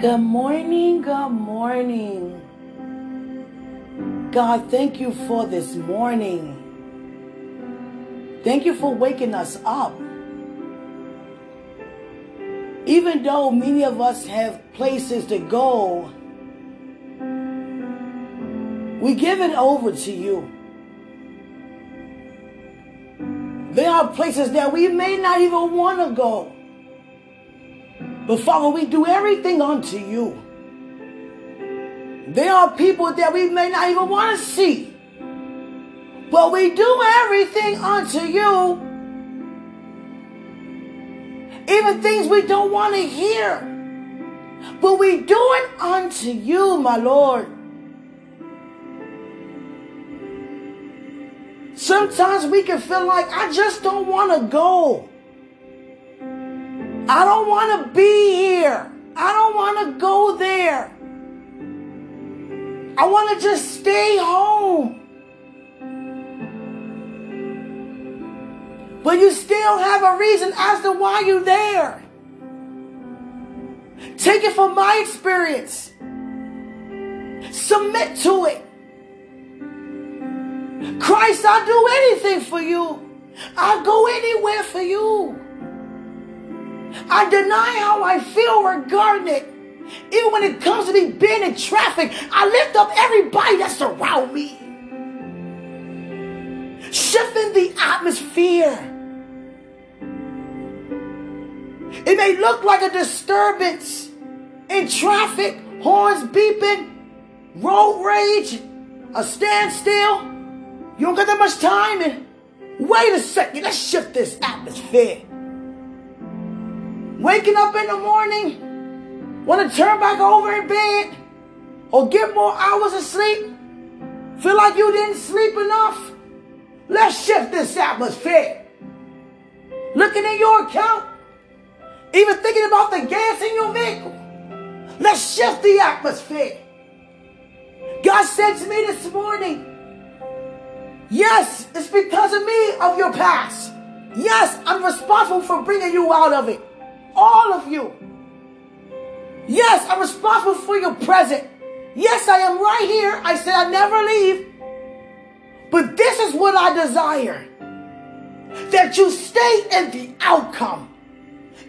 Good morning, good morning. God, thank you for this morning. Thank you for waking us up. Even though many of us have places to go, we give it over to you. There are places that we may not even want to go. But Father, we do everything unto you. There are people that we may not even want to see. But we do everything unto you. Even things we don't want to hear. But we do it unto you, my Lord. Sometimes we can feel like I just don't want to go. I don't want to be here. I don't want to go there. I want to just stay home. But you still have a reason as to why you're there. Take it from my experience. Submit to it. Christ, I'll do anything for you. I'll go anywhere for you. I deny how I feel regarding it. Even when it comes to me being in traffic, I lift up everybody that's around me. Shifting the atmosphere. It may look like a disturbance in traffic, horns beeping, road rage, a standstill. You don't got that much time. And wait a second, let's shift this atmosphere. Waking up in the morning, want to turn back over in bed or get more hours of sleep. Feel like you didn't sleep enough. Let's shift this atmosphere. Looking at your account, even thinking about the gas in your vehicle. Let's shift the atmosphere. God said to me this morning, Yes, it's because of me of your past. Yes, I'm responsible for bringing you out of it. All of you. Yes, I'm responsible for your present. Yes, I am right here. I said I never leave. But this is what I desire that you stay in the outcome.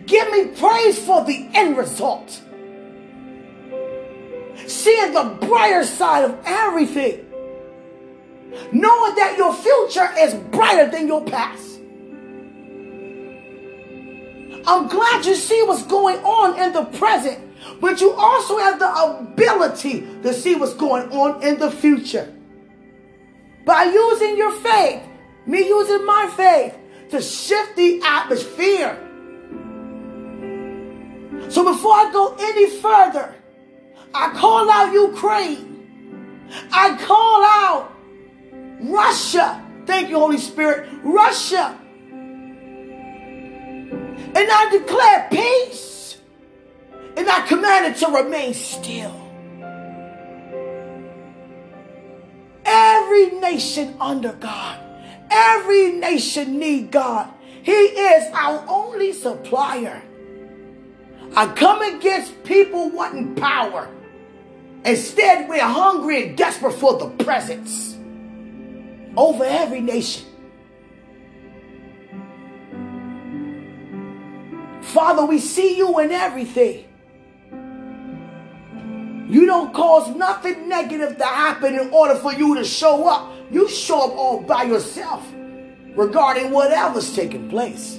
Give me praise for the end result. Seeing the brighter side of everything. Knowing that your future is brighter than your past. I'm glad you see what's going on in the present, but you also have the ability to see what's going on in the future. By using your faith, me using my faith to shift the atmosphere. So before I go any further, I call out Ukraine. I call out Russia. Thank you, Holy Spirit. Russia. And I declare peace. And I command it to remain still. Every nation under God. Every nation need God. He is our only supplier. I come against people wanting power. Instead, we're hungry and desperate for the presence over every nation. Father, we see you in everything. You don't cause nothing negative to happen in order for you to show up. You show up all by yourself regarding whatever's taking place.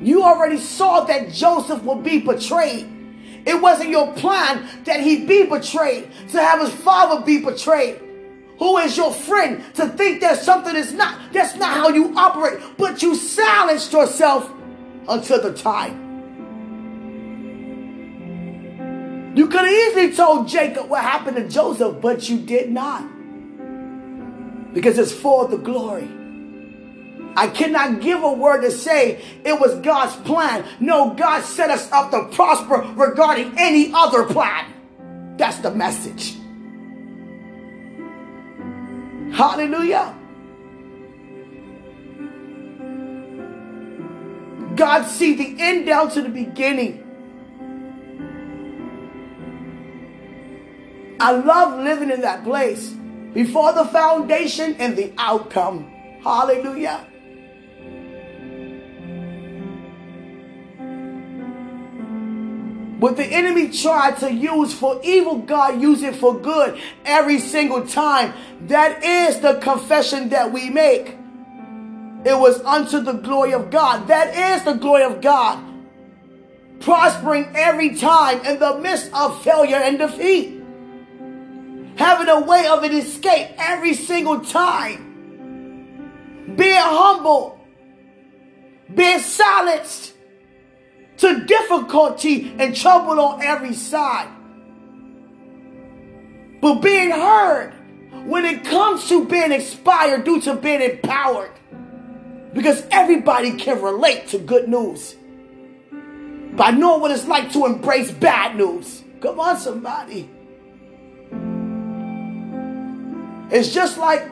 You already saw that Joseph would be betrayed. It wasn't your plan that he be betrayed, to have his father be betrayed. Who is your friend to think that something is not? That's not how you operate. But you silenced yourself until the time. You could have easily told Jacob what happened to Joseph, but you did not. Because it's for the glory. I cannot give a word to say it was God's plan. No, God set us up to prosper regarding any other plan. That's the message. Hallelujah. God see the end down to the beginning. I love living in that place before the foundation and the outcome. Hallelujah. What the enemy tried to use for evil, God use it for good every single time. That is the confession that we make. It was unto the glory of God. That is the glory of God. Prospering every time in the midst of failure and defeat. Having a way of an escape every single time. Being humble. Being silenced to difficulty and trouble on every side. But being heard when it comes to being inspired due to being empowered. Because everybody can relate to good news. By knowing what it's like to embrace bad news. Come on, somebody. It's just like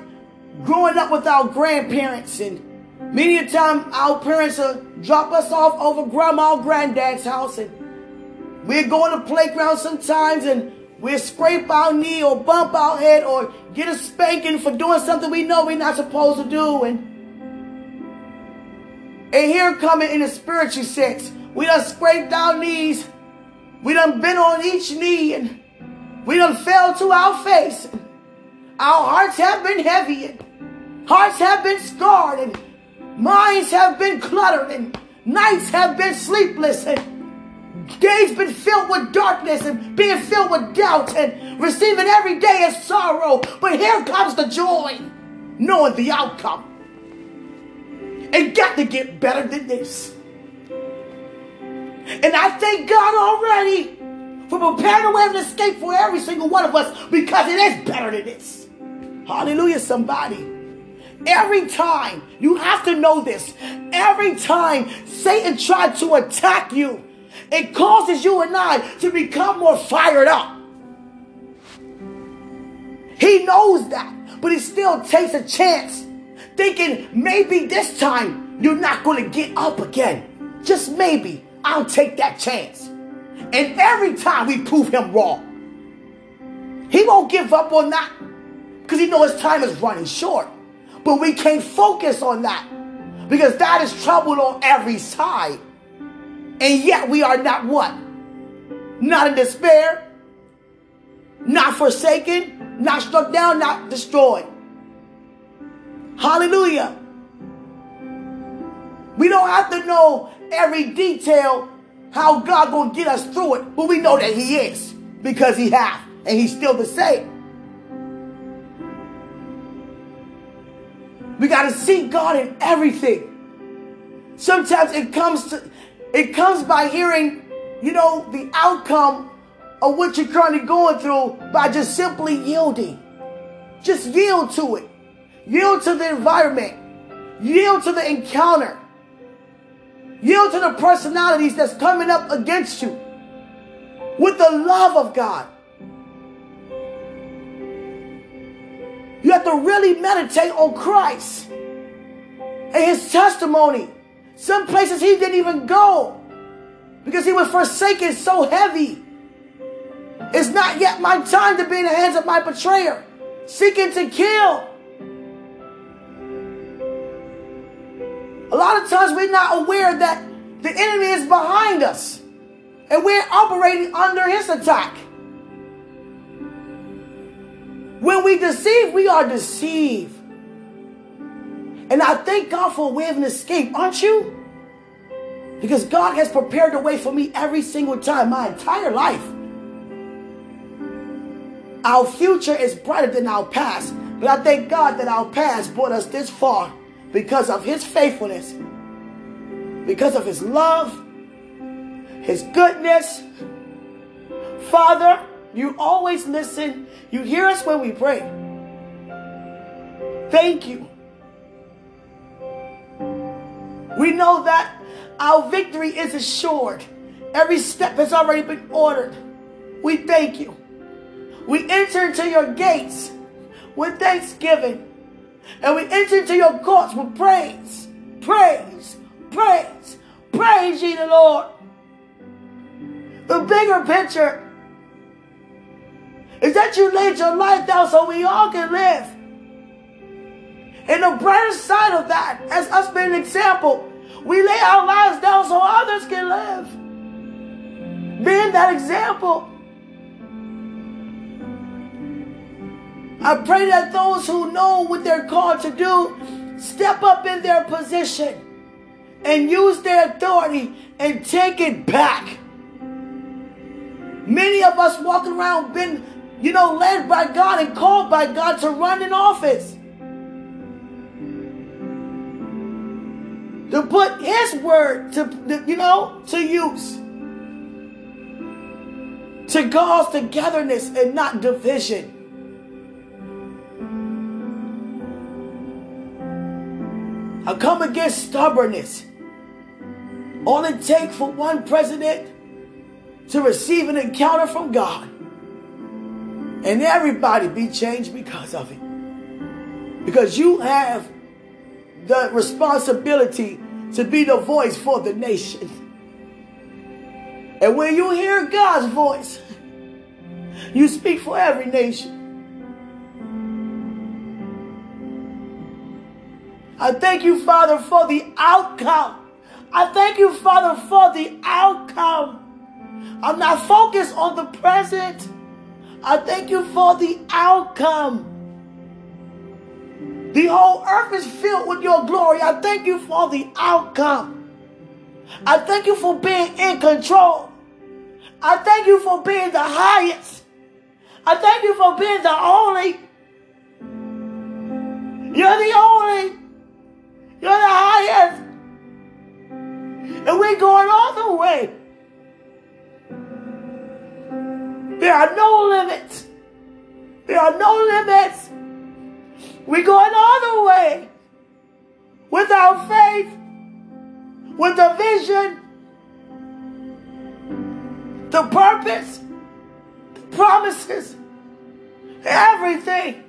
growing up with our grandparents and Many a time our parents will drop us off over grandma or granddad's house and we'll go to playground sometimes and we'll scrape our knee or bump our head or get a spanking for doing something we know we're not supposed to do. And, and here coming in the spiritual sense, we done scraped our knees. We done been on each knee and we done fell to our face. Our hearts have been heavy and hearts have been scarred and Minds have been cluttered and nights have been sleepless and days been filled with darkness and being filled with doubt and receiving every day as sorrow. But here comes the joy, knowing the outcome. It got to get better than this. And I thank God already for preparing a way of escape for every single one of us because it is better than this. Hallelujah, somebody. Every time, you have to know this, every time Satan tried to attack you, it causes you and I to become more fired up. He knows that, but he still takes a chance, thinking maybe this time you're not going to get up again. Just maybe I'll take that chance. And every time we prove him wrong, he won't give up on that because he knows his time is running short. But we can't focus on that because that is troubled on every side. And yet we are not what? Not in despair, not forsaken, not struck down, not destroyed. Hallelujah. We don't have to know every detail how God gonna get us through it, but we know that He is because He has, and He's still the same. We got to see God in everything. Sometimes it comes to it comes by hearing, you know, the outcome of what you're currently going through by just simply yielding. Just yield to it. Yield to the environment. Yield to the encounter. Yield to the personalities that's coming up against you with the love of God. You have to really meditate on Christ and his testimony. Some places he didn't even go because he was forsaken so heavy. It's not yet my time to be in the hands of my betrayer, seeking to kill. A lot of times we're not aware that the enemy is behind us and we're operating under his attack. When we deceive, we are deceived. And I thank God for a way of an escape, aren't you? Because God has prepared a way for me every single time, my entire life. Our future is brighter than our past. But I thank God that our past brought us this far because of His faithfulness, because of His love, His goodness. Father, you always listen. You hear us when we pray. Thank you. We know that our victory is assured. Every step has already been ordered. We thank you. We enter into your gates with thanksgiving. And we enter into your courts with praise, praise, praise, Praise ye the Lord. The bigger picture is that you laid your life down so we all can live. And the brighter side of that, as us being an example, we lay our lives down so others can live. Being that example. I pray that those who know what they're called to do step up in their position and use their authority and take it back. Many of us walking around been, you know, led by God and called by God to run in office. To put his word to you know to use. To cause togetherness and not division. I come against stubbornness. All it takes for one president to receive an encounter from God and everybody be changed because of it. Because you have the responsibility to be the voice for the nation. And when you hear God's voice, you speak for every nation. I thank you, Father, for the outcome. I thank you, Father, for the outcome. I'm not focused on the present. I thank you for the outcome. The whole earth is filled with your glory. I thank you for the outcome. I thank you for being in control. I thank you for being the highest. I thank you for being the only. You're the only. You're the highest. And we're going all the way. There are no limits. There are no limits. We're going all the way with our faith, with the vision, the purpose, the promises, everything.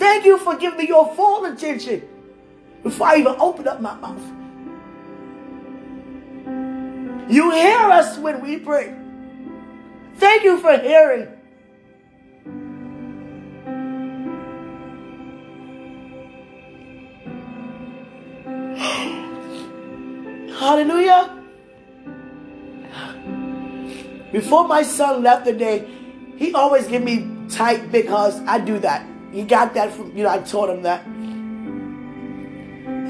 Thank you for giving me your full attention before I even open up my mouth. You hear us when we pray. Thank you for hearing. Hallelujah. Before my son left the day, he always give me tight big hugs. I do that. He got that from, you know, I taught him that.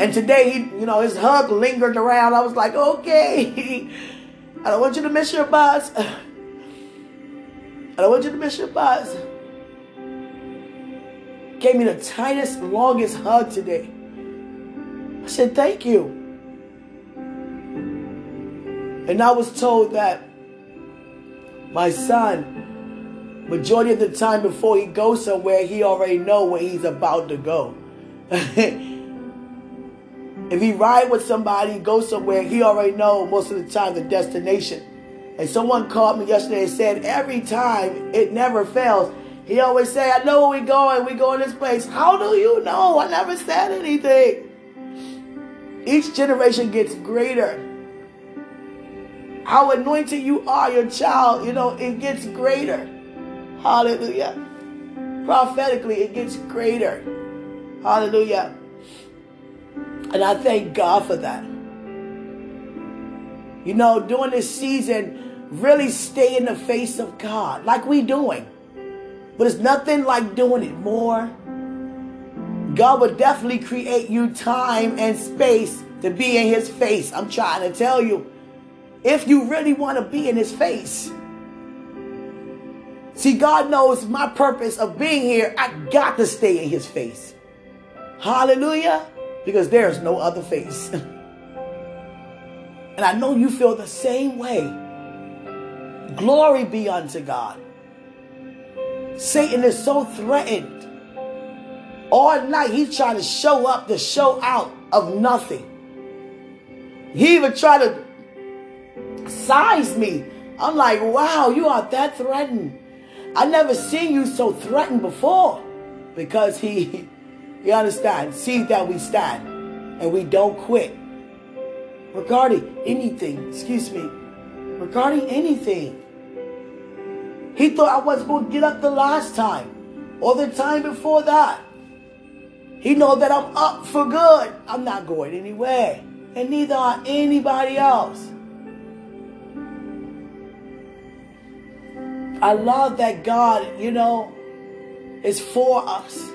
And today, he, you know, his hug lingered around. I was like, okay, I don't want you to miss your bus. I want you to your bus. Gave me the tightest, longest hug today. I said, thank you. And I was told that my son, majority of the time before he goes somewhere, he already know where he's about to go. If he ride with somebody, go somewhere, he already know most of the time the destination. And someone called me yesterday and said every time it never fails. He always say, I know where we going, we going this place. How do you know? I never said anything. Each generation gets greater. How anointed you are, your child, you know, it gets greater. Hallelujah. Prophetically, it gets greater. Hallelujah. And I thank God for that. You know, during this season, really stay in the face of God like we doing. But it's nothing like doing it more. God will definitely create you time and space to be in his face. I'm trying to tell you. If you really want to be in his face. See, God knows my purpose of being here. I got to stay in his face. Hallelujah because there is no other face. and I know you feel the same way. Glory be unto God. Satan is so threatened. All night he's trying to show up to show out of nothing. He even tried to size me. I'm like, wow, you are that threatened. I never seen you so threatened before. Because he you understand? See that we stand and we don't quit. Regarding anything, excuse me, regarding anything. He thought I wasn't going to get up the last time or the time before that. He know that I'm up for good. I'm not going anywhere. And neither are anybody else. I love that God, you know, is for us.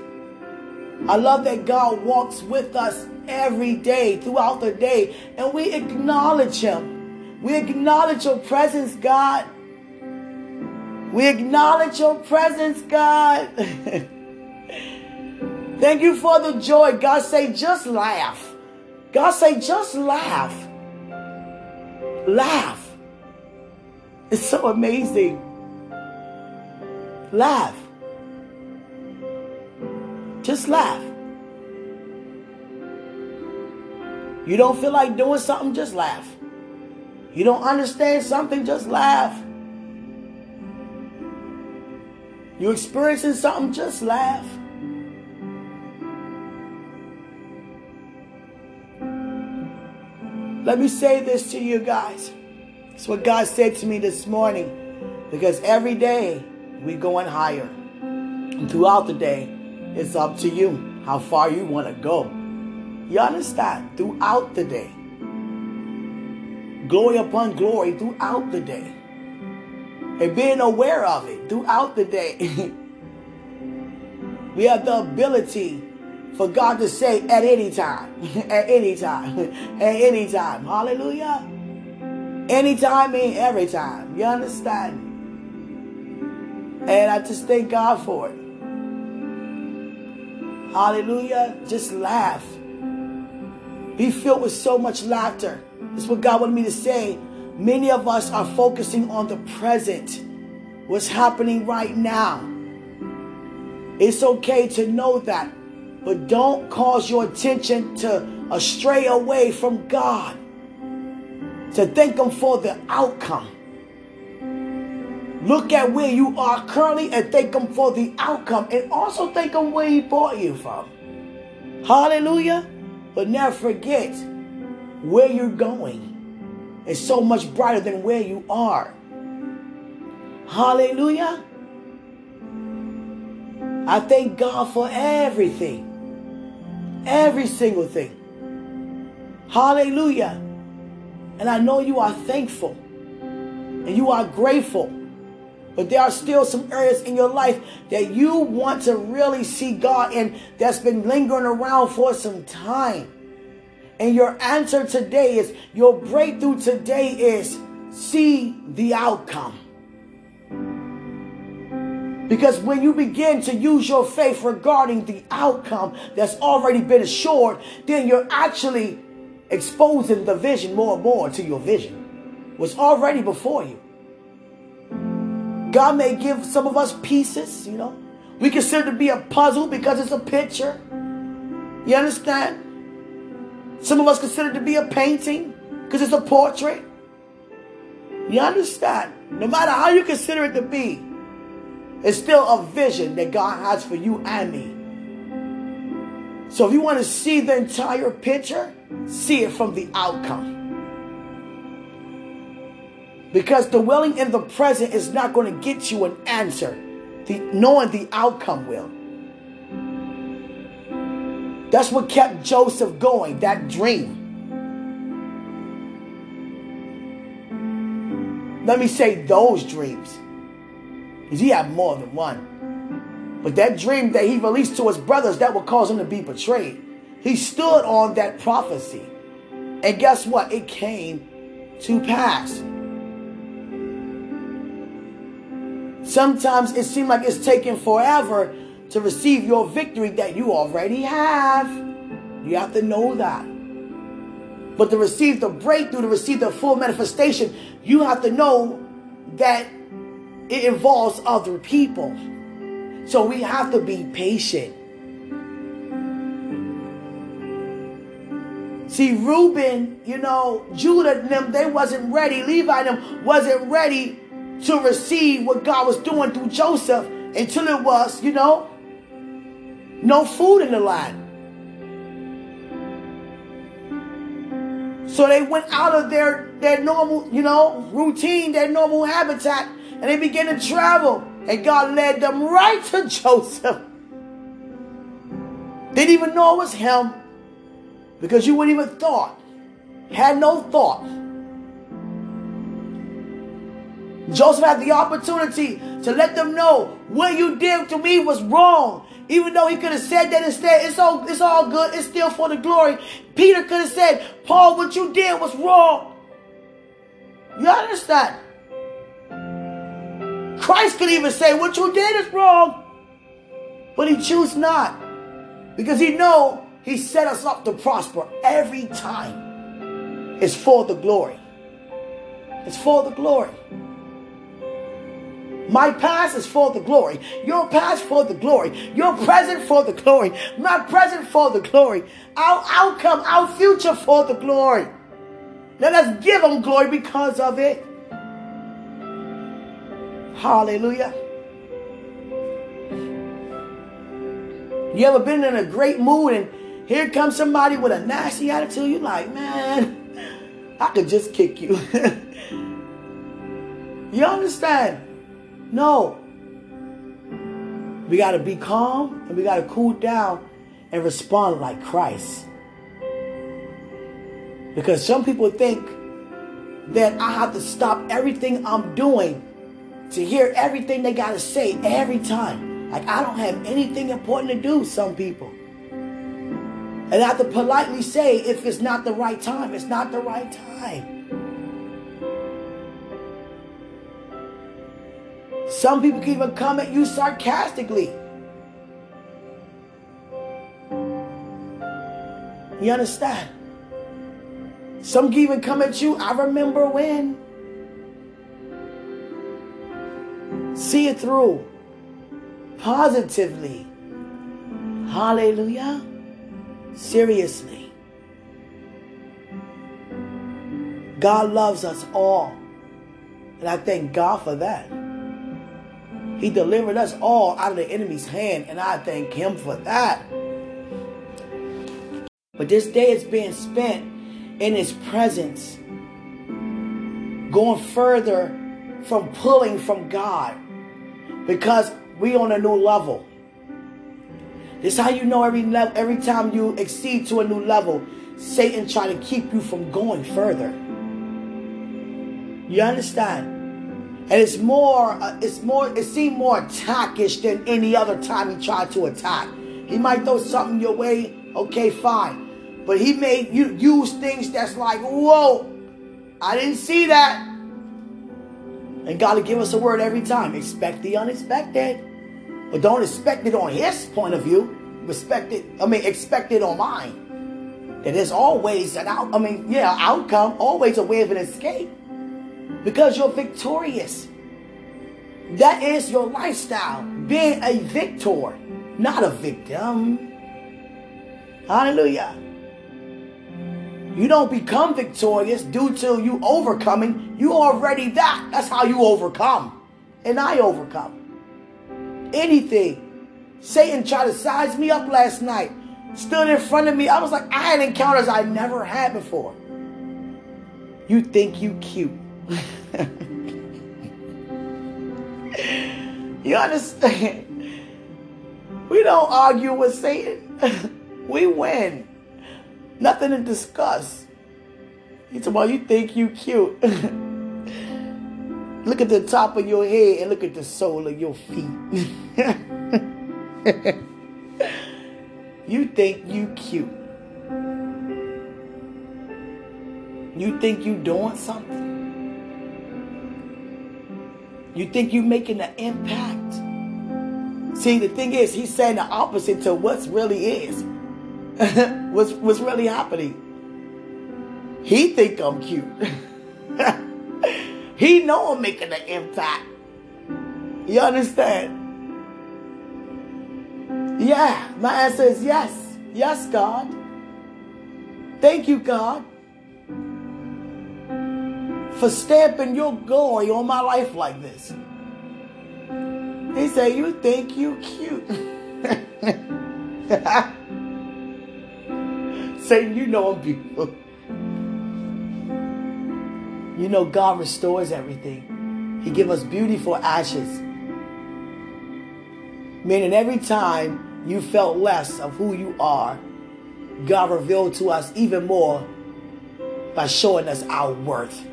I love that God walks with us every day, throughout the day, and we acknowledge Him. We acknowledge Your presence, God. We acknowledge Your presence, God. Thank you for the joy. God say, just laugh. God say, just laugh. Laugh. It's so amazing. Laugh. Just laugh. You don't feel like doing something, just laugh. You don't understand something, just laugh. You're experiencing something, just laugh. Let me say this to you guys. It's what God said to me this morning. Because every day we're going higher. And throughout the day, it's up to you how far you want to go. You understand? Throughout the day. Glory upon glory throughout the day. And being aware of it throughout the day. we have the ability for God to say at any time, at any time, at any time. Hallelujah. Anytime mean every time. You understand? And I just thank God for it. Hallelujah. Just laugh. Be filled with so much laughter. That's what God wanted me to say. Many of us are focusing on the present, what's happening right now. It's okay to know that, but don't cause your attention to astray away from God. To thank Him for the outcome. Look at where you are currently and thank Him for the outcome. And also thank Him where He brought you from. Hallelujah. But never forget where you're going is so much brighter than where you are. Hallelujah. I thank God for everything. Every single thing. Hallelujah. And I know you are thankful and you are grateful. But there are still some areas in your life that you want to really see God in that's been lingering around for some time. And your answer today is, your breakthrough today is, see the outcome. Because when you begin to use your faith regarding the outcome that's already been assured, then you're actually exposing the vision more and more to your vision. What's already before you. God may give some of us pieces, you know. We consider to be a puzzle because it's a picture. You understand? Some of us consider to be a painting because it's a portrait. You understand? No matter how you consider it to be, it's still a vision that God has for you and me. So if you want to see the entire picture, see it from the outcome. Because the willing in the present is not going to get you an answer. The, knowing the outcome will. That's what kept Joseph going, that dream. Let me say those dreams. Because he had more than one. But that dream that he released to his brothers, that would cause him to be betrayed. He stood on that prophecy. And guess what? It came to pass. Sometimes it seems like it's taking forever to receive your victory that you already have. You have to know that. But to receive the breakthrough, to receive the full manifestation, you have to know that it involves other people. So we have to be patient. See, Reuben, you know, Judah, and them, they wasn't ready. Levi, them wasn't ready to receive what God was doing through Joseph until it was, you know, no food in the land. So they went out of their, their normal, you know, routine, their normal habitat, and they began to travel. And God led them right to Joseph. Didn't even know it was him because you wouldn't even thought, had no thought. Joseph had the opportunity to let them know what you did to me was wrong. Even though he could have said that instead, it's all it's all good, it's still for the glory. Peter could have said, Paul, what you did was wrong. You understand? Christ could even say, What you did is wrong. But he chose not. Because he know he set us up to prosper every time. It's for the glory. It's for the glory. My past is for the glory. Your past for the glory. Your present for the glory. My present for the glory. Our outcome, our future for the glory. Let us give him glory because of it. Hallelujah. You ever been in a great mood and here comes somebody with a nasty attitude? You're like, man, I could just kick you. you understand? No. We got to be calm and we got to cool down and respond like Christ. Because some people think that I have to stop everything I'm doing to hear everything they got to say every time. Like I don't have anything important to do, some people. And I have to politely say if it's not the right time, it's not the right time. Some people can even come at you sarcastically. You understand? Some can even come at you. I remember when. See it through positively. Hallelujah. Seriously. God loves us all. And I thank God for that. He delivered us all out of the enemy's hand, and I thank Him for that. But this day is being spent in His presence, going further from pulling from God because we on a new level. This is how you know every level, every time you exceed to a new level, Satan try to keep you from going further. You understand? And it's more, uh, it's more, it seemed more attackish than any other time he tried to attack. He might throw something your way, okay, fine. But he made you use things that's like, whoa, I didn't see that. And God will give us a word every time. Expect the unexpected. But don't expect it on his point of view. Respect it, I mean, expect it on mine. That there's always an out, I mean, yeah, outcome, always a way of an escape because you're victorious. That is your lifestyle, being a victor, not a victim. Hallelujah. You don't become victorious due to you overcoming. You already that. That's how you overcome. And I overcome. Anything. Satan tried to size me up last night. Stood in front of me. I was like, I had encounters I never had before. You think you cute. You understand? We don't argue with Satan. we win. Nothing to discuss. He's about you think you cute. look at the top of your head and look at the sole of your feet. you think you cute. You think you doing something? You think you're making an impact? See, the thing is, he's saying the opposite to what's really is. what's, what's really happening. He think I'm cute. he know I'm making an impact. You understand? Yeah, my answer is yes. Yes, God. Thank you, God for stamping your glory on my life like this. He said, You think you cute. Saying, You know I'm beautiful. You know God restores everything. He give us beautiful ashes. Meaning every time you felt less of who you are, God revealed to us even more by showing us our worth,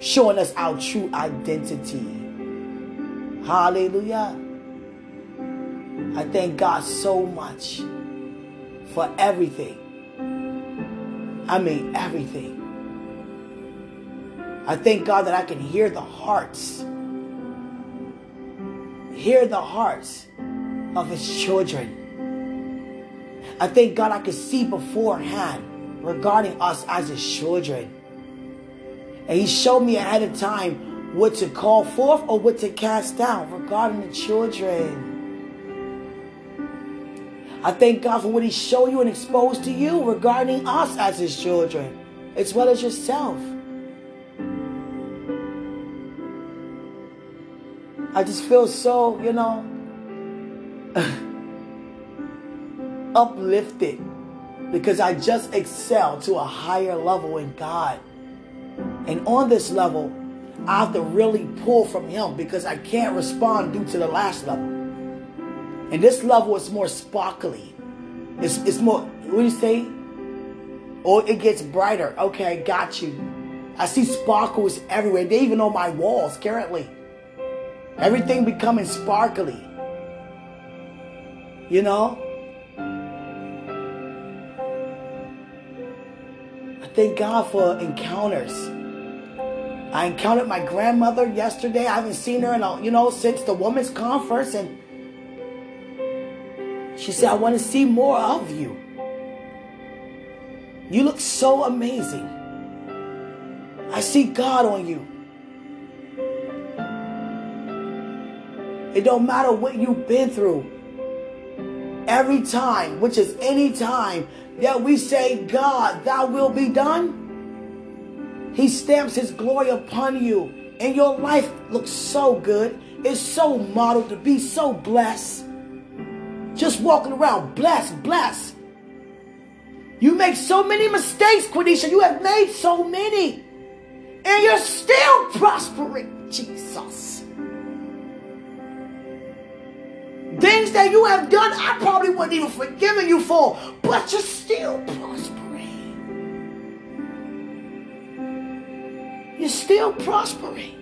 showing us our true identity. Hallelujah. I thank God so much for everything. I mean, everything. I thank God that I can hear the hearts. Hear the hearts of His children. I thank God I can see beforehand regarding us as His children. And He showed me ahead of time what to call forth or what to cast out regarding the children. I thank God for what He showed you and exposed to you regarding us as His children, as well as yourself. I just feel so, you know, uplifted because I just excel to a higher level in God. And on this level, I have to really pull from Him because I can't respond due to the last level. And this level is more sparkly. It's, it's more, what do you say? Oh, it gets brighter. Okay, I got you. I see sparkles everywhere. They even on my walls currently. Everything becoming sparkly. You know? Thank God for encounters. I encountered my grandmother yesterday. I haven't seen her in a, you know since the women's conference and she said, I want to see more of you. You look so amazing. I see God on you. It don't matter what you've been through. Every time, which is any time that we say, God, thy will be done, he stamps his glory upon you. And your life looks so good. It's so modeled to be so blessed. Just walking around, blessed, blessed. You make so many mistakes, Quenisha. You have made so many. And you're still prospering, Jesus. Things that you have done, I probably wouldn't even forgiven you for, but you're still prospering. You're still prospering.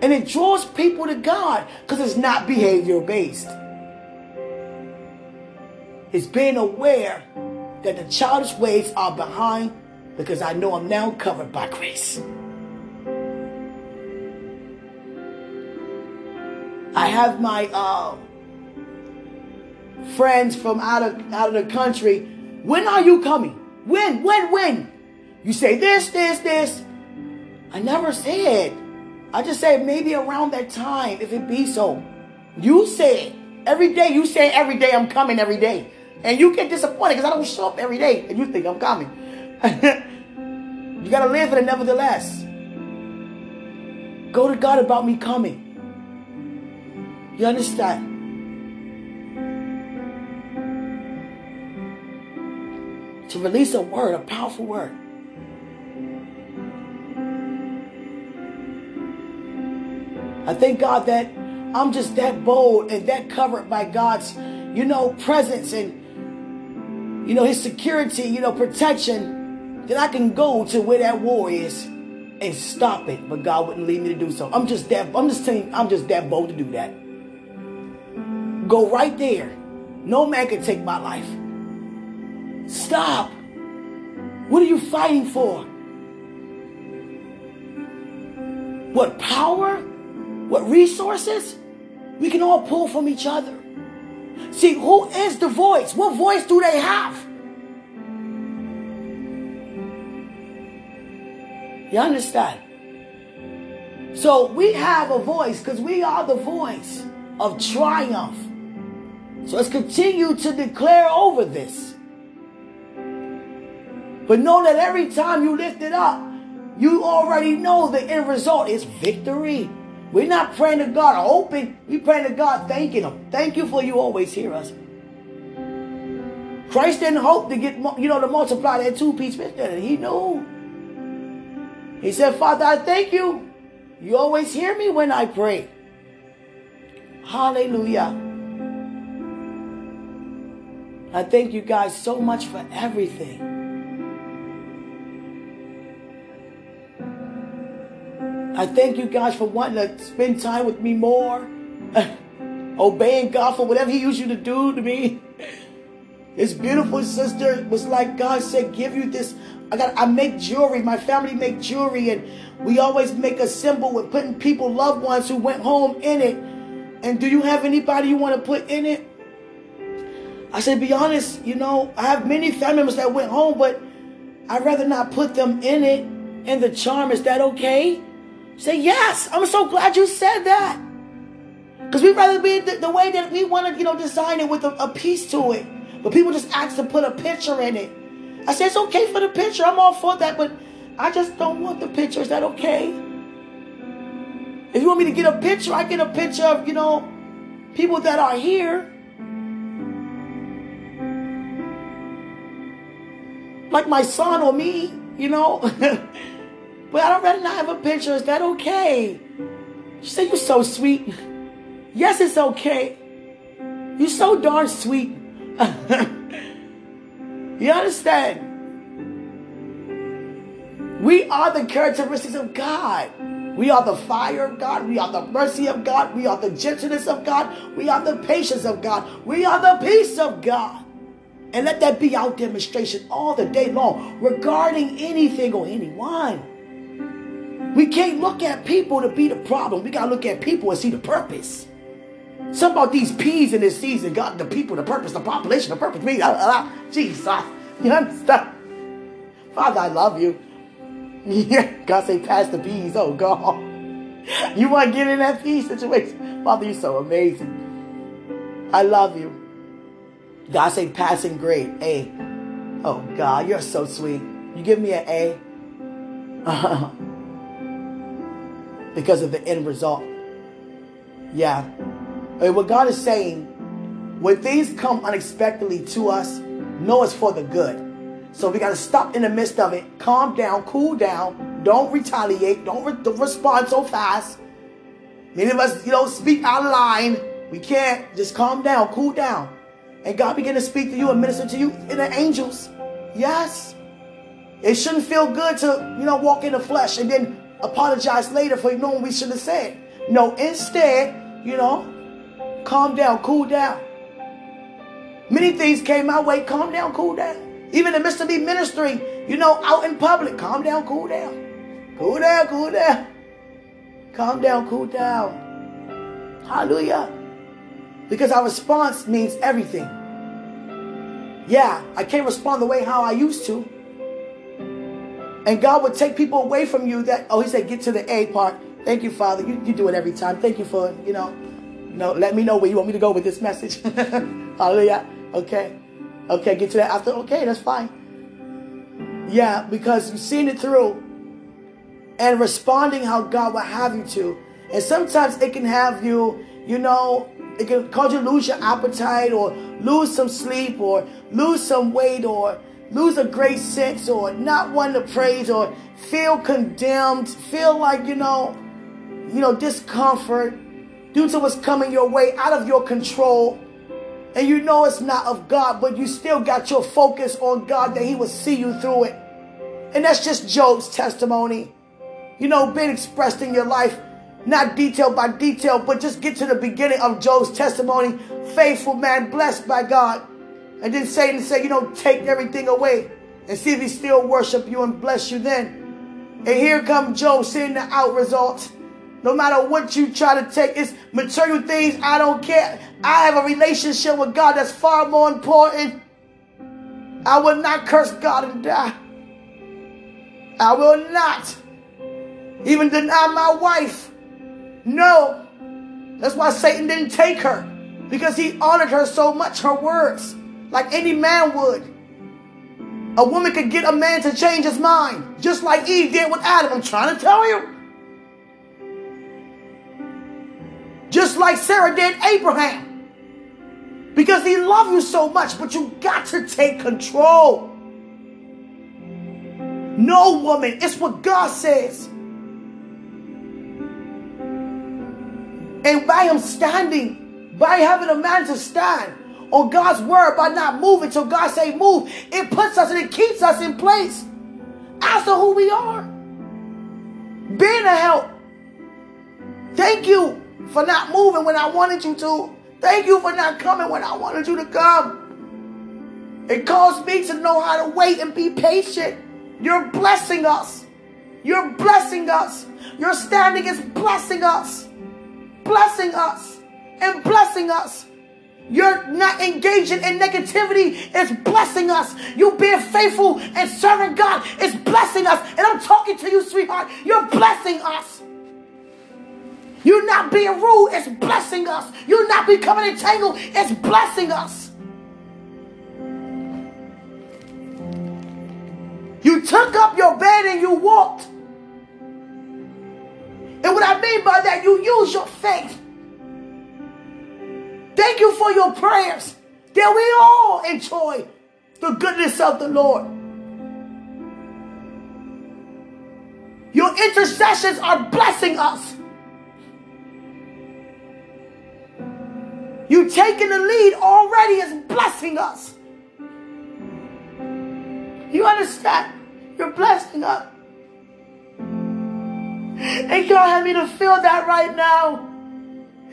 And it draws people to God because it's not behavior based. It's being aware that the childish ways are behind because I know I'm now covered by grace. I have my uh, friends from out of out of the country. When are you coming? When? When? When? You say this, this, this. I never said. I just said maybe around that time, if it be so. You said every day. You say every day I'm coming every day, and you get disappointed because I don't show up every day, and you think I'm coming. you gotta live in it nevertheless. Go to God about me coming. You understand? To release a word, a powerful word. I thank God that I'm just that bold and that covered by God's, you know, presence and, you know, His security, you know, protection, that I can go to where that war is and stop it. But God wouldn't lead me to do so. I'm just that. I'm just saying. I'm just that bold to do that. Go right there. No man can take my life. Stop. What are you fighting for? What power? What resources? We can all pull from each other. See, who is the voice? What voice do they have? You understand? So we have a voice because we are the voice of triumph. So let's continue to declare over this. But know that every time you lift it up, you already know the end result is victory. We're not praying to God hoping. We praying to God thanking Him. Thank you for you always hear us. Christ didn't hope to get, you know, to multiply that two-piece fish. He knew. He said, Father, I thank you. You always hear me when I pray. Hallelujah. I thank you guys so much for everything. I thank you guys for wanting to spend time with me more. Obeying God for whatever He used you to do to me. His beautiful sister was like, God said, give you this. I got I make jewelry. My family make jewelry, and we always make a symbol with putting people, loved ones who went home in it. And do you have anybody you want to put in it? I said, be honest, you know, I have many family members that went home, but I'd rather not put them in it. And the charm, is that okay? Say, yes, I'm so glad you said that. Because we'd rather be the, the, way that we want to, you know, design it with a, a piece to it. But people just ask to put a picture in it. I said, it's okay for the picture. I'm all for that, but I just don't want the picture. Is that okay? If you want me to get a picture, I get a picture of, you know, people that are here. Like my son or me, you know. But I don't rather not have a picture. Is that okay? She said, You're so sweet. Yes, it's okay. You're so darn sweet. you understand? We are the characteristics of God. We are the fire of God. We are the mercy of God. We are the gentleness of God. We are the patience of God. We are the peace of God. And let that be our demonstration all the day long regarding anything or anyone. We can't look at people to be the problem. We got to look at people and see the purpose. Some about these peas in this season, God, the people, the purpose, the population, the purpose. Me, uh, Jesus. You understand? Father, I love you. Yeah, God say, pass the peas. Oh, God. You want to get in that pea situation? Father, you're so amazing. I love you. God say, passing grade. A. Oh, God, you're so sweet. You give me an A. because of the end result. Yeah. And what God is saying, when things come unexpectedly to us, know it's for the good. So we got to stop in the midst of it, calm down, cool down, don't retaliate, don't, re- don't respond so fast. Many of us, you know, speak out of line. We can't. Just calm down, cool down. And God begin to speak to you and minister to you in the angels. Yes. It shouldn't feel good to, you know, walk in the flesh and then apologize later for knowing we should have said. No, instead, you know, calm down, cool down. Many things came my way, calm down, cool down. Even in the midst of me you know, out in public, calm down, cool down. Cool down, cool down. Calm down, cool down. Hallelujah. Because our response means everything. Yeah, I can't respond the way how I used to. And God would take people away from you that, oh, he said, get to the A part. Thank you, Father. You, you do it every time. Thank you for, you know, you know, let me know where you want me to go with this message. Hallelujah. Okay. Okay, get to that after. Okay, that's fine. Yeah, because you've seen it through and responding how God would have you to. And sometimes it can have you, you know, it can cause you to lose your appetite or lose some sleep or lose some weight or lose a great sense or not want to praise or feel condemned, feel like, you know, you know, discomfort due to what's coming your way out of your control. And you know it's not of God, but you still got your focus on God that He will see you through it. And that's just Job's testimony. You know, being expressed in your life, not detail by detail, but just get to the beginning of Job's testimony. Faithful man, blessed by God. And then Satan said, you know, take everything away and see if he still worship you and bless you then. And here comes Job seeing the out result. No matter what you try to take, it's material things. I don't care. I have a relationship with God that's far more important. I will not curse God and die. I will not even deny my wife. No. That's why Satan didn't take her because he honored her so much, her words like any man would. A woman could get a man to change his mind, just like Eve did with Adam. I'm trying to tell you. Just like Sarah did Abraham. Because he loved you so much, but you got to take control. No woman. It's what God says. And by him standing, by having a man to stand on God's word, by not moving till God say move, it puts us and it keeps us in place as to who we are. Being a help. Thank you for not moving when I wanted you to. Thank you for not coming when I wanted you to come. It caused me to know how to wait and be patient. You're blessing us. You're blessing us. Your standing is blessing us blessing us and blessing us. You're not engaging in negativity It's blessing us. You being faithful and serving God is blessing us. And I'm talking to you, sweetheart. You're blessing us. You're not being rude. It's blessing us. You're not becoming entangled. It's blessing us. You took up your bed and you walked. And what I mean by that, you use your faith. Thank you for your prayers that we all enjoy the goodness of the Lord. Your intercessions are blessing us. You taking the lead already is blessing us. You understand? You're blessing us. And God had me to feel that right now.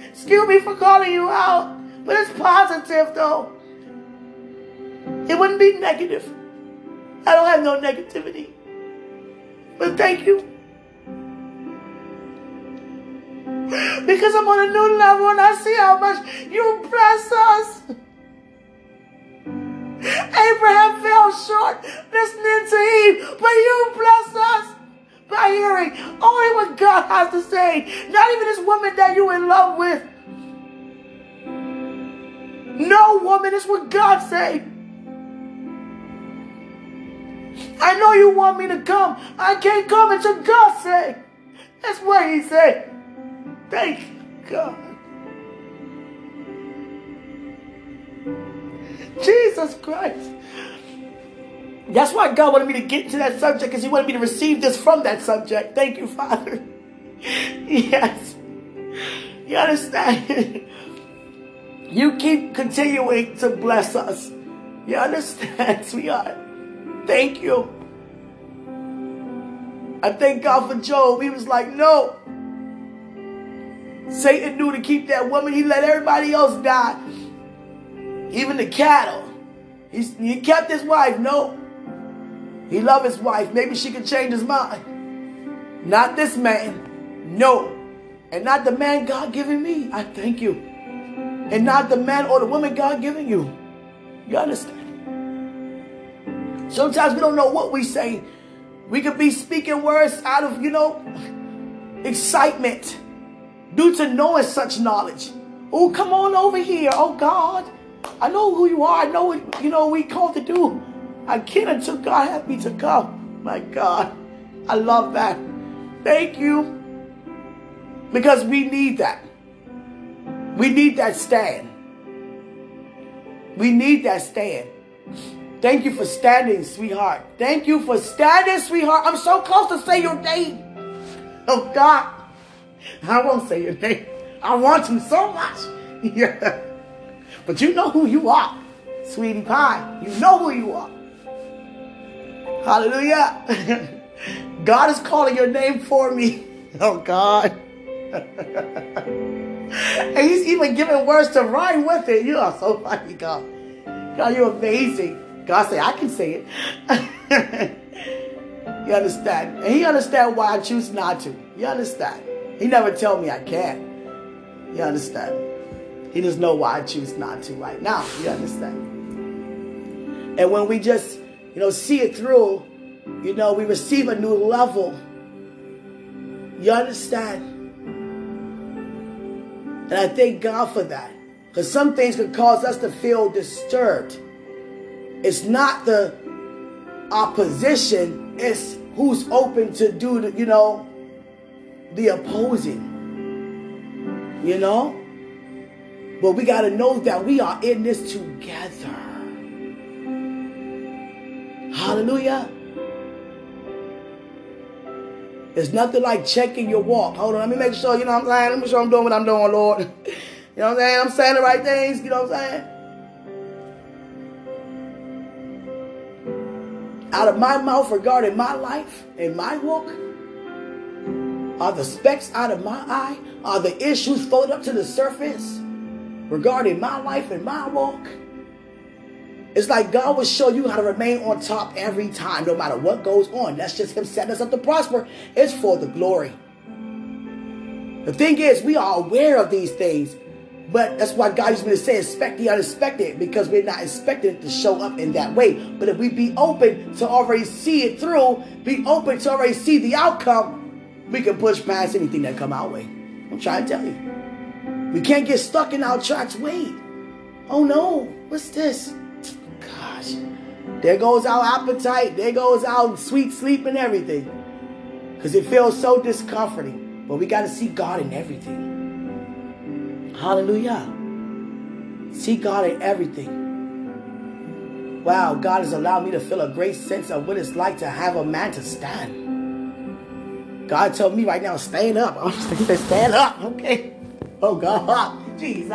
Excuse me for calling you out, but it's positive though. It wouldn't be negative. I don't have no negativity. But thank you. Because I'm on a new level and I see how much you bless us. Abraham fell short listening to Eve, but you bless us by hearing only what God has to say. Not even this woman that you're in love with. No woman is what God say. I know you want me to come. I can't come until God say. That's what he said. Thank God. Jesus Christ. That's why God wanted me to get to that subject because He wanted me to receive this from that subject. Thank you, Father. yes. You understand? you keep continuing to bless us. You understand, sweetheart? Thank you. I thank God for Job. He was like, no. Satan knew to keep that woman. He let everybody else die. Even the cattle. He's, he kept his wife. No. He loved his wife. Maybe she could change his mind. Not this man. No. And not the man God given me. I thank you. And not the man or the woman God giving you. You understand? Sometimes we don't know what we say. We could be speaking words out of, you know, excitement due to knowing such knowledge. Oh, come on over here. Oh, God. I know who you are. I know what, you know, we called to do. I can't until God have me to come. My God, I love that. Thank you. Because we need that. We need that stand. We need that stand. Thank you for standing, sweetheart. Thank you for standing, sweetheart. I'm so close to say your name. Oh, God. I won't say your name. I want you so much. Yeah. But you know who you are, sweetie pie. You know who you are. Hallelujah. God is calling your name for me. Oh, God. and he's even giving words to rhyme with it. You are so funny, God. God, you're amazing. God say, I can say it. you understand? And he understand why I choose not to. You understand? He never tell me I can't. You understand? He just know why I choose not to right now. You understand? And when we just you know, see it through, you know, we receive a new level. You understand? And I thank God for that. Because some things can cause us to feel disturbed. It's not the opposition, it's who's open to do, the, you know, the opposing. You know? But we got to know that we are in this together. Hallelujah. It's nothing like checking your walk. Hold on, let me make sure, you know what I'm saying? Let me make sure I'm doing what I'm doing, Lord. you know what I'm saying? I'm saying the right things, you know what I'm saying? Out of my mouth regarding my life and my walk, are the specks out of my eye? Are the issues floated up to the surface regarding my life and my walk? It's like God will show you how to remain on top every time, no matter what goes on. That's just Him setting us up to prosper. It's for the glory. The thing is, we are aware of these things, but that's why God used me to say, expect the unexpected, because we're not expecting it to show up in that way. But if we be open to already see it through, be open to already see the outcome, we can push past anything that come our way. I'm trying to tell you. We can't get stuck in our tracks. Wait. Oh no, what's this? Gosh. There goes our appetite. There goes our sweet sleep and everything. Because it feels so discomforting. But we got to see God in everything. Hallelujah. See God in everything. Wow, God has allowed me to feel a great sense of what it's like to have a man to stand. God told me right now, stand up. I'm like, stand up, okay? Oh God, Jesus,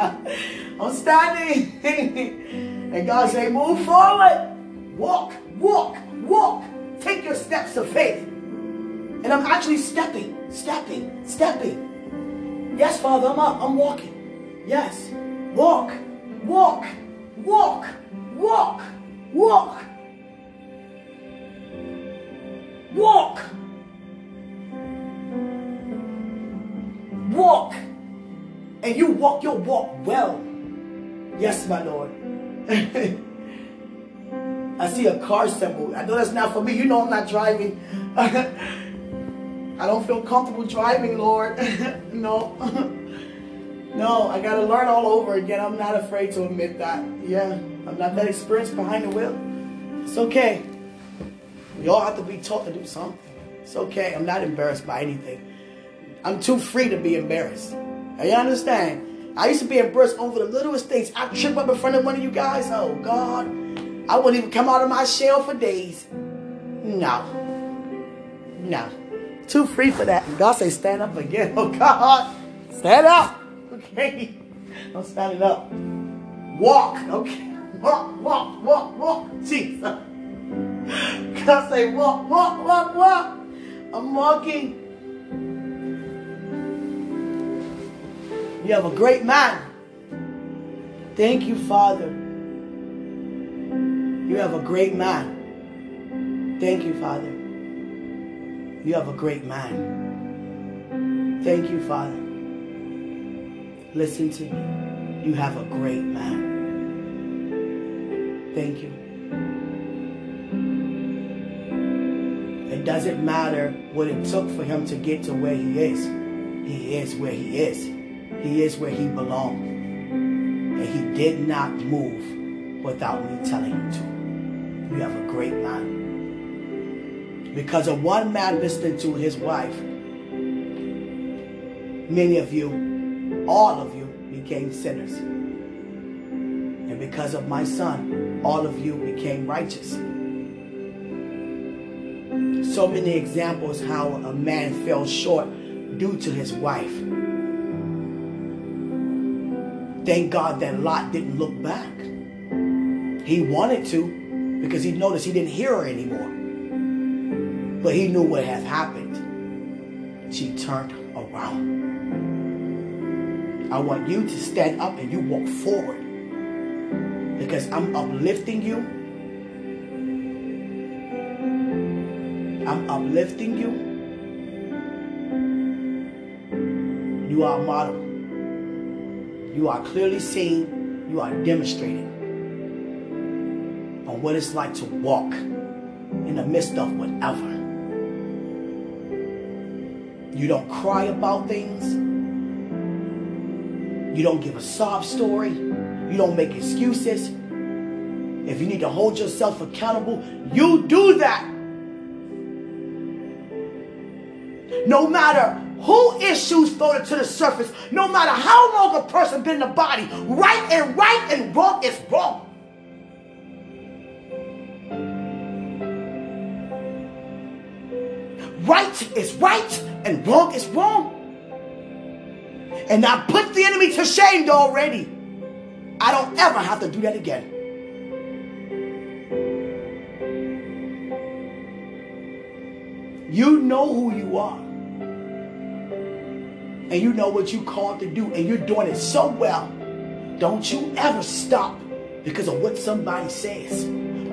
I'm standing. and God say, move forward, walk, walk, walk. Take your steps of faith. And I'm actually stepping, stepping, stepping. Yes, Father, I'm up, I'm walking. Yes, walk, walk, walk, walk, walk, walk. walk. And you walk your walk well. Yes, my Lord. I see a car symbol. I know that's not for me. You know I'm not driving. I don't feel comfortable driving, Lord. no. no, I got to learn all over again. I'm not afraid to admit that. Yeah, I'm not that experienced behind the wheel. It's okay. We all have to be taught to do something. It's okay. I'm not embarrassed by anything. I'm too free to be embarrassed. Now, You understand? I used to be embarrassed over the littlest things. I trip up in front of one of you guys. Oh God. I wouldn't even come out of my shell for days. No. No. Too free for that. God say stand up again. Oh God. Stand up. Okay. I'm standing up. Walk. Okay. Walk, walk, walk, walk. Jesus. God say walk, walk, walk, walk. I'm walking. You have a great man. Thank you, Father. You have a great man. Thank you, Father. You have a great man. Thank you, Father. Listen to me. You have a great man. Thank you. It doesn't matter what it took for him to get to where he is. He is where he is. He is where he belongs. And he did not move without me telling him to. You have a great man. Because of one man listening to his wife, many of you, all of you, became sinners. And because of my son, all of you became righteous. So many examples how a man fell short due to his wife. Thank God that Lot didn't look back. He wanted to because he noticed he didn't hear her anymore. But he knew what had happened. She turned around. I want you to stand up and you walk forward because I'm uplifting you. I'm uplifting you. You are a model. You are clearly seeing, you are demonstrating on what it's like to walk in the midst of whatever. You don't cry about things. You don't give a sob story. You don't make excuses. If you need to hold yourself accountable, you do that. No matter who issues floated to the surface, no matter how long a person been in the body, right and right and wrong is wrong. right is right and wrong is wrong. And I put the enemy to shame already. I don't ever have to do that again. You know who you are. And you know what you're called to do. And you're doing it so well. Don't you ever stop because of what somebody says.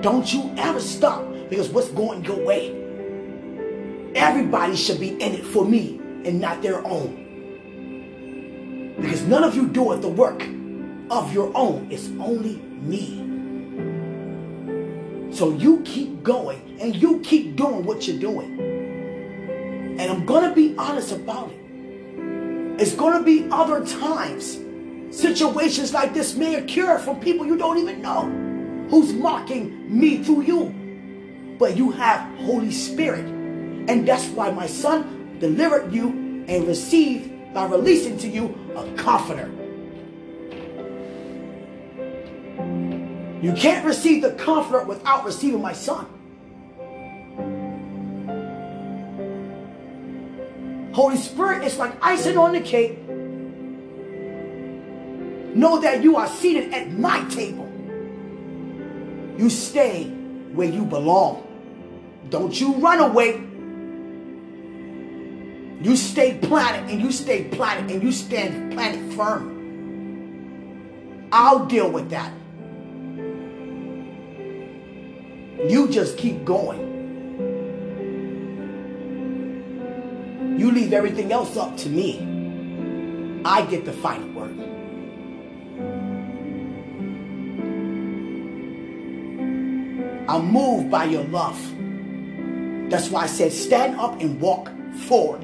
Don't you ever stop because what's going your way. Everybody should be in it for me and not their own. Because none of you do it the work of your own. It's only me. So you keep going and you keep doing what you're doing. And I'm going to be honest about it. It's going to be other times. Situations like this may occur from people you don't even know who's mocking me through you. But you have Holy Spirit. And that's why my son delivered you and received by releasing to you a comforter. You can't receive the comforter without receiving my son. Holy Spirit is like icing on the cake. Know that you are seated at my table. You stay where you belong. Don't you run away. You stay planted and you stay planted and you stand planted firm. I'll deal with that. You just keep going. You leave everything else up to me. I get the final word. I'm moved by your love. That's why I said stand up and walk forward.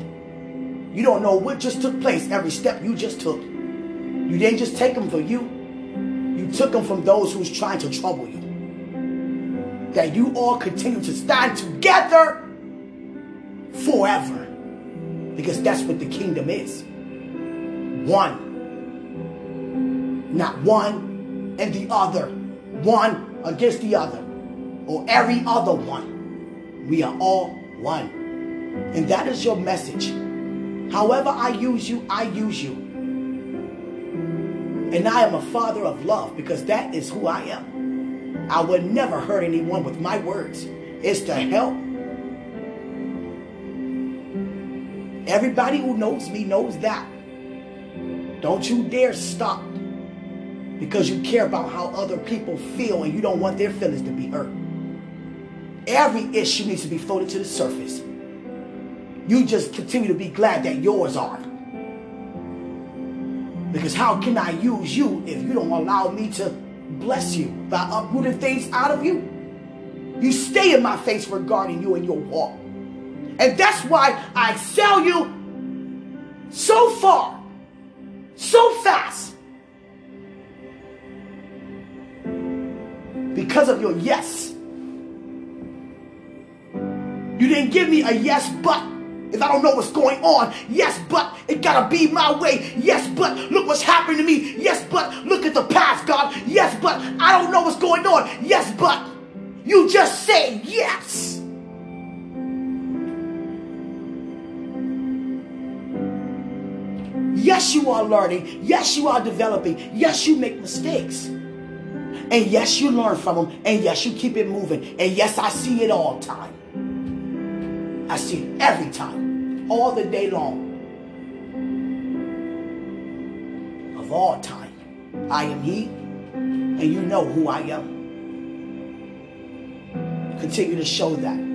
You don't know what just took place every step you just took. You didn't just take them for you. You took them from those who's trying to trouble you. That you all continue to stand together forever. Because that's what the kingdom is. One. Not one and the other. One against the other. Or every other one. We are all one. And that is your message. However I use you, I use you. And I am a father of love because that is who I am. I would never hurt anyone with my words. It's to help Everybody who knows me knows that. Don't you dare stop because you care about how other people feel and you don't want their feelings to be hurt. Every issue needs to be floated to the surface. You just continue to be glad that yours aren't. Because how can I use you if you don't allow me to bless you by uprooting things out of you? You stay in my face regarding you and your walk. And that's why I sell you so far, so fast. Because of your yes. You didn't give me a yes, but if I don't know what's going on, yes, but it gotta be my way. Yes, but look what's happening to me. Yes, but look at the past, God. Yes, but I don't know what's going on. Yes, but you just say yes. Yes, you are learning. Yes, you are developing. Yes, you make mistakes. And yes, you learn from them. And yes, you keep it moving. And yes, I see it all time. I see it every time, all the day long. Of all time, I am He, and you know who I am. Continue to show that.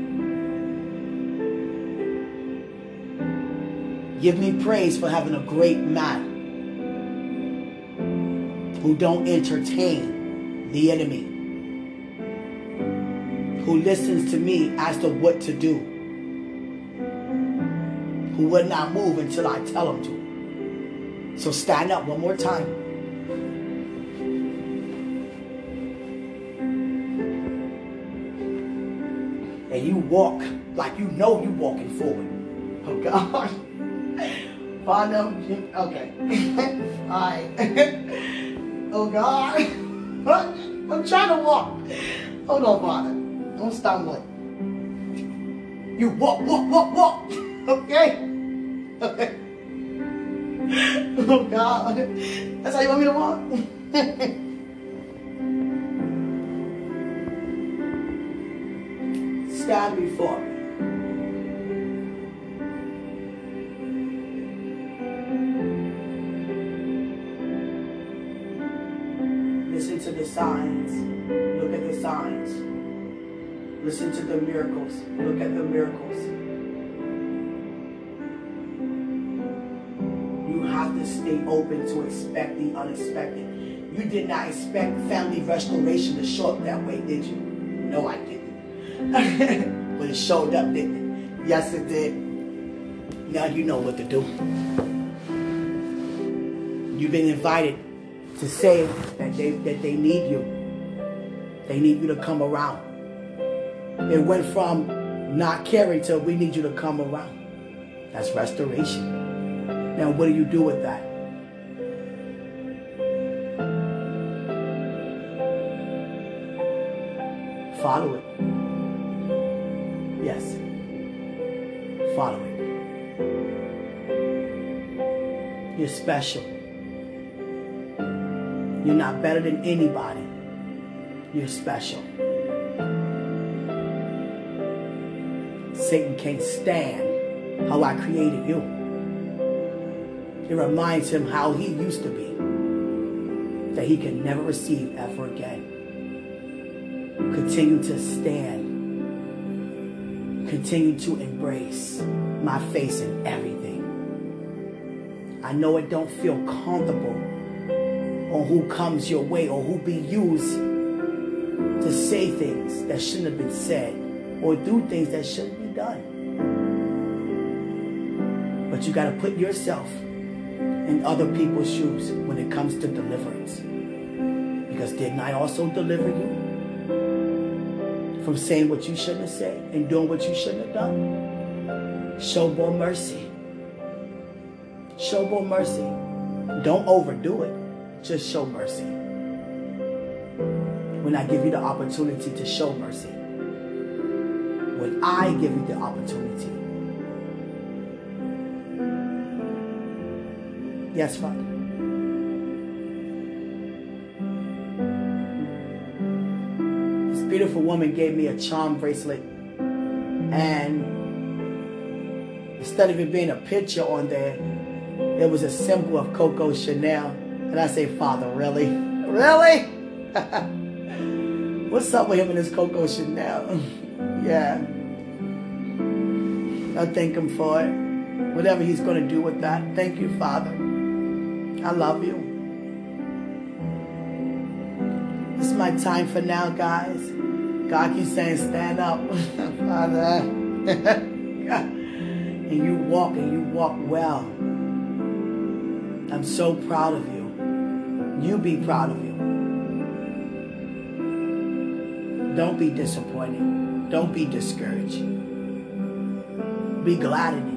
Give me praise for having a great man who don't entertain the enemy. Who listens to me as to what to do. Who would not move until I tell him to. So stand up one more time. And you walk like you know you're walking forward. Oh God. Father, okay. Alright. oh God. I'm trying to walk. Hold on, Father. Don't stumble. You walk, walk, walk, walk. Okay? Okay. Oh God. That's how you want me to walk? Stand before me. Signs. Listen to the miracles. Look at the miracles. You have to stay open to expect the unexpected. You did not expect family restoration to show up that way, did you? No, I didn't. but it showed up, didn't it? Yes, it did. Now you know what to do. You've been invited to say that they that they need you. They need you to come around. It went from not caring to we need you to come around. That's restoration. Now what do you do with that? Follow it. Yes. Follow it. You're special. You're not better than anybody. You're special. Satan can't stand how I created you. It reminds him how he used to be, that he can never receive ever again. Continue to stand. Continue to embrace my face in everything. I know it don't feel comfortable on who comes your way or who be used to say things that shouldn't have been said or do things that shouldn't be done. But you got to put yourself in other people's shoes when it comes to deliverance. Because didn't I also deliver you from saying what you shouldn't have said and doing what you shouldn't have done? Show more mercy. Show more mercy. Don't overdo it. Just show mercy. When I give you the opportunity to show mercy. When I give you the opportunity. Yes, Father. This beautiful woman gave me a charm bracelet. And instead of it being a picture on there, it was a symbol of Coco Chanel. And I say, Father, really? Really? What's up with him and his Coco Chanel? yeah. I thank him for it. Whatever he's going to do with that. Thank you, Father. I love you. It's my time for now, guys. God keeps saying, stand up, Father. and you walk and you walk well. I'm so proud of you. You be proud of you. Don't be disappointed. Don't be discouraged. Be glad in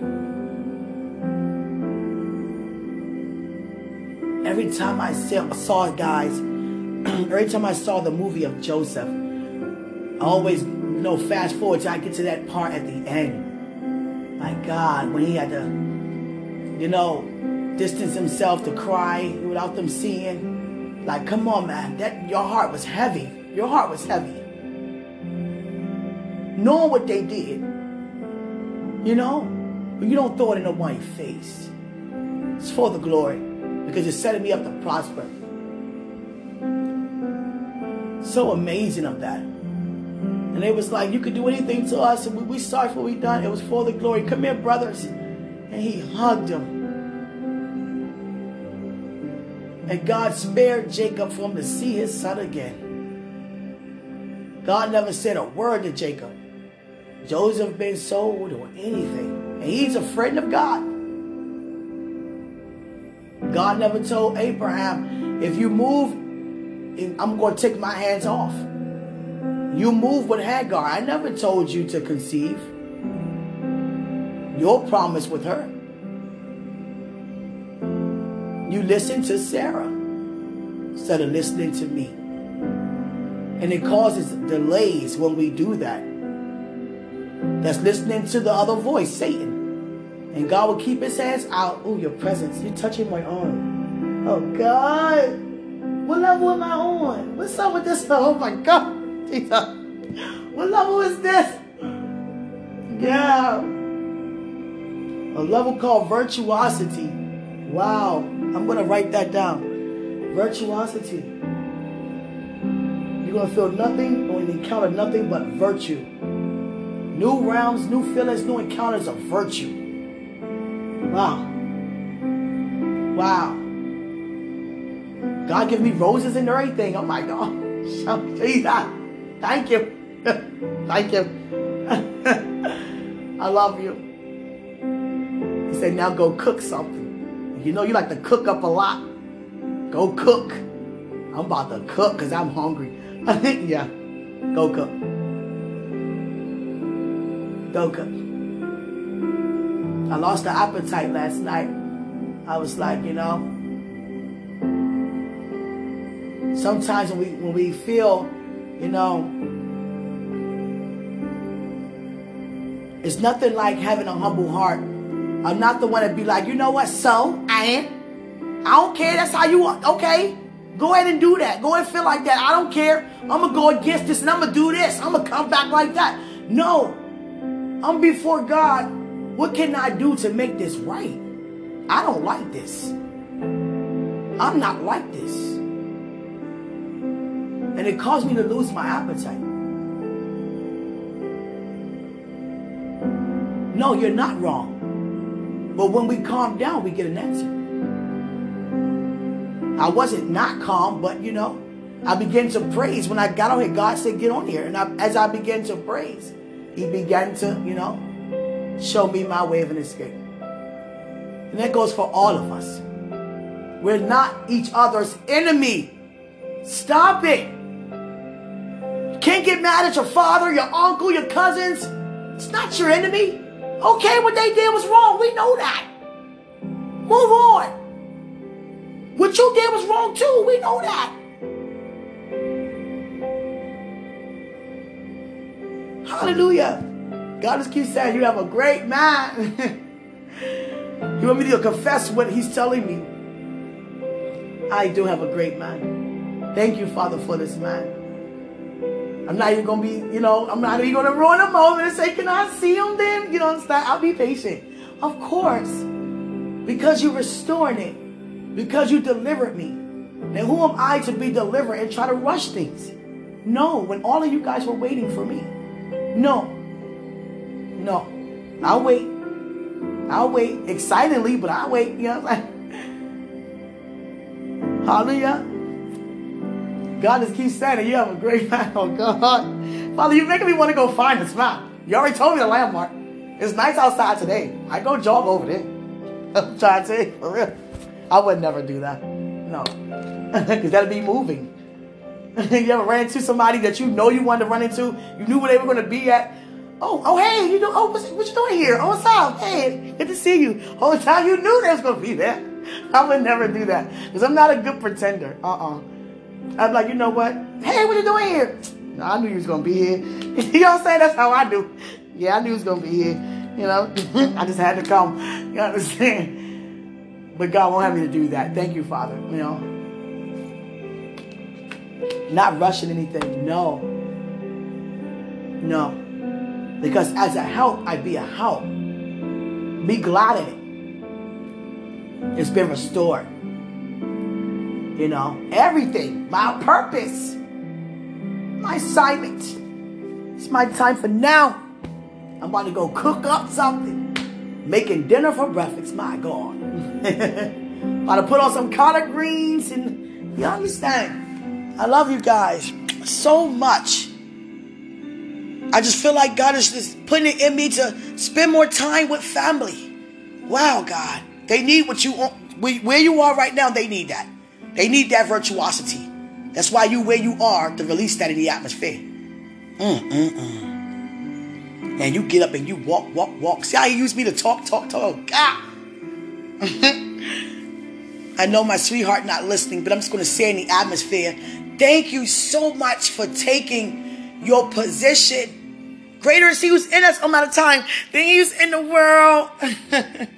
it. Every time I saw it, guys, every time I saw the movie of Joseph, I always, you know, fast forward till I get to that part at the end. My God, when he had to, you know, distance himself to cry without them seeing. Like, come on, man. That your heart was heavy. Your heart was heavy. Knowing what they did. You know? But you don't throw it in nobody's face. It's for the glory. Because you're setting me up to prosper. So amazing of that. And it was like, you could do anything to us. And we, we sorry for what we done. It was for the glory. Come here, brothers. And he hugged him. And God spared Jacob from to see his son again. God never said a word to Jacob. Joseph been sold or anything. And he's a friend of God. God never told Abraham, if you move, I'm going to take my hands off. You move with Hagar. I never told you to conceive. Your promise with her. You listen to Sarah instead of listening to me. And it causes delays when we do that. That's listening to the other voice, Satan. And God will keep his hands out. Oh, your presence. You're touching my arm. Oh, God. What level am I on? What's up with this? Oh, my God. Jesus. What level is this? Yeah. A level called virtuosity. Wow. I'm going to write that down. Virtuosity. You're going to feel nothing or encounter nothing but virtue. New realms, new feelings, new encounters of virtue. Wow. Wow. God give me roses and everything. Oh my God. Jesus. Thank you. Thank you. I love you. He said, now go cook something. You know you like to cook up a lot. Go cook. I'm about to cook because I'm hungry. yeah. Go cook. Cook. I lost the appetite last night. I was like, you know, sometimes when we when we feel, you know, it's nothing like having a humble heart. I'm not the one to be like, you know what, so I ain't. I don't care. That's how you want. Okay, go ahead and do that. Go ahead and feel like that. I don't care. I'm gonna go against this and I'm gonna do this. I'm gonna come back like that. No, I'm before God what can I do to make this right? I don't like this. I'm not like this. And it caused me to lose my appetite. No, you're not wrong. But when we calm down, we get an answer. I wasn't not calm, but you know, I began to praise. When I got on here, God said, get on here. And I, as I began to praise, he began to, you know, show me my way of an escape. And that goes for all of us. We're not each other's enemy. Stop it. Can't get mad at your father, your uncle, your cousins. It's not your enemy. Okay, what they did was wrong. We know that. Move on. What you did was wrong too. We know that. Hallelujah. God just keeps saying, You have a great mind. you want me to confess what He's telling me? I do have a great mind. Thank you, Father, for this mind. I'm not even to be, you know, I'm not even to ruin a moment and say, Can I see Him then? You know? I'll be patient. Of course. Because you're restoring it. Because you delivered me. And who am I to be delivered and try to rush things? No, when all of you guys were waiting for me. No, no. I'll wait. I'll wait excitedly, but I'll wait. You know what I'm saying? Hallelujah. God just keeps saying You have a great man. Oh, God. Father, you're making me want to go find the spot. You already told me the landmark. It's nice outside today. I go jog over there. I'm trying to say, for real. I would never do that. No. Because that'd be moving. you ever ran into somebody that you know you wanted to run into? You knew where they were going to be at? Oh, oh, hey, you know, oh, what, what you doing here? Oh, what's up? Hey, good to see you. Oh, Whole time you knew they was gonna be there. I would never do that because I'm not a good pretender. Uh-uh. Be like, you know what? Hey, what you doing here? No, I knew you was gonna be here. you know what I'm saying? That's how I do. Yeah, I knew he was gonna be here. You know, I just had to come. You understand? But God won't have me to do that. Thank you, Father. You know, not rushing anything. No. No. Because as a help, I be a help. Be glad in it. It's been restored. You know, everything, my purpose, my assignment. It's my time for now. I'm about to go cook up something. Making dinner for breakfast, my God. about to put on some collard greens and you understand. I love you guys so much. I just feel like God is just putting it in me to spend more time with family. Wow, God. They need what you where you are right now, they need that. They need that virtuosity. That's why you where you are to release that in the atmosphere. Mm, mm, mm. And you get up and you walk, walk, walk. See how you use me to talk, talk, talk. God. I know my sweetheart not listening, but I'm just going to say in the atmosphere, thank you so much for taking your position Greater is he who's in us amount of time than he who's in the world.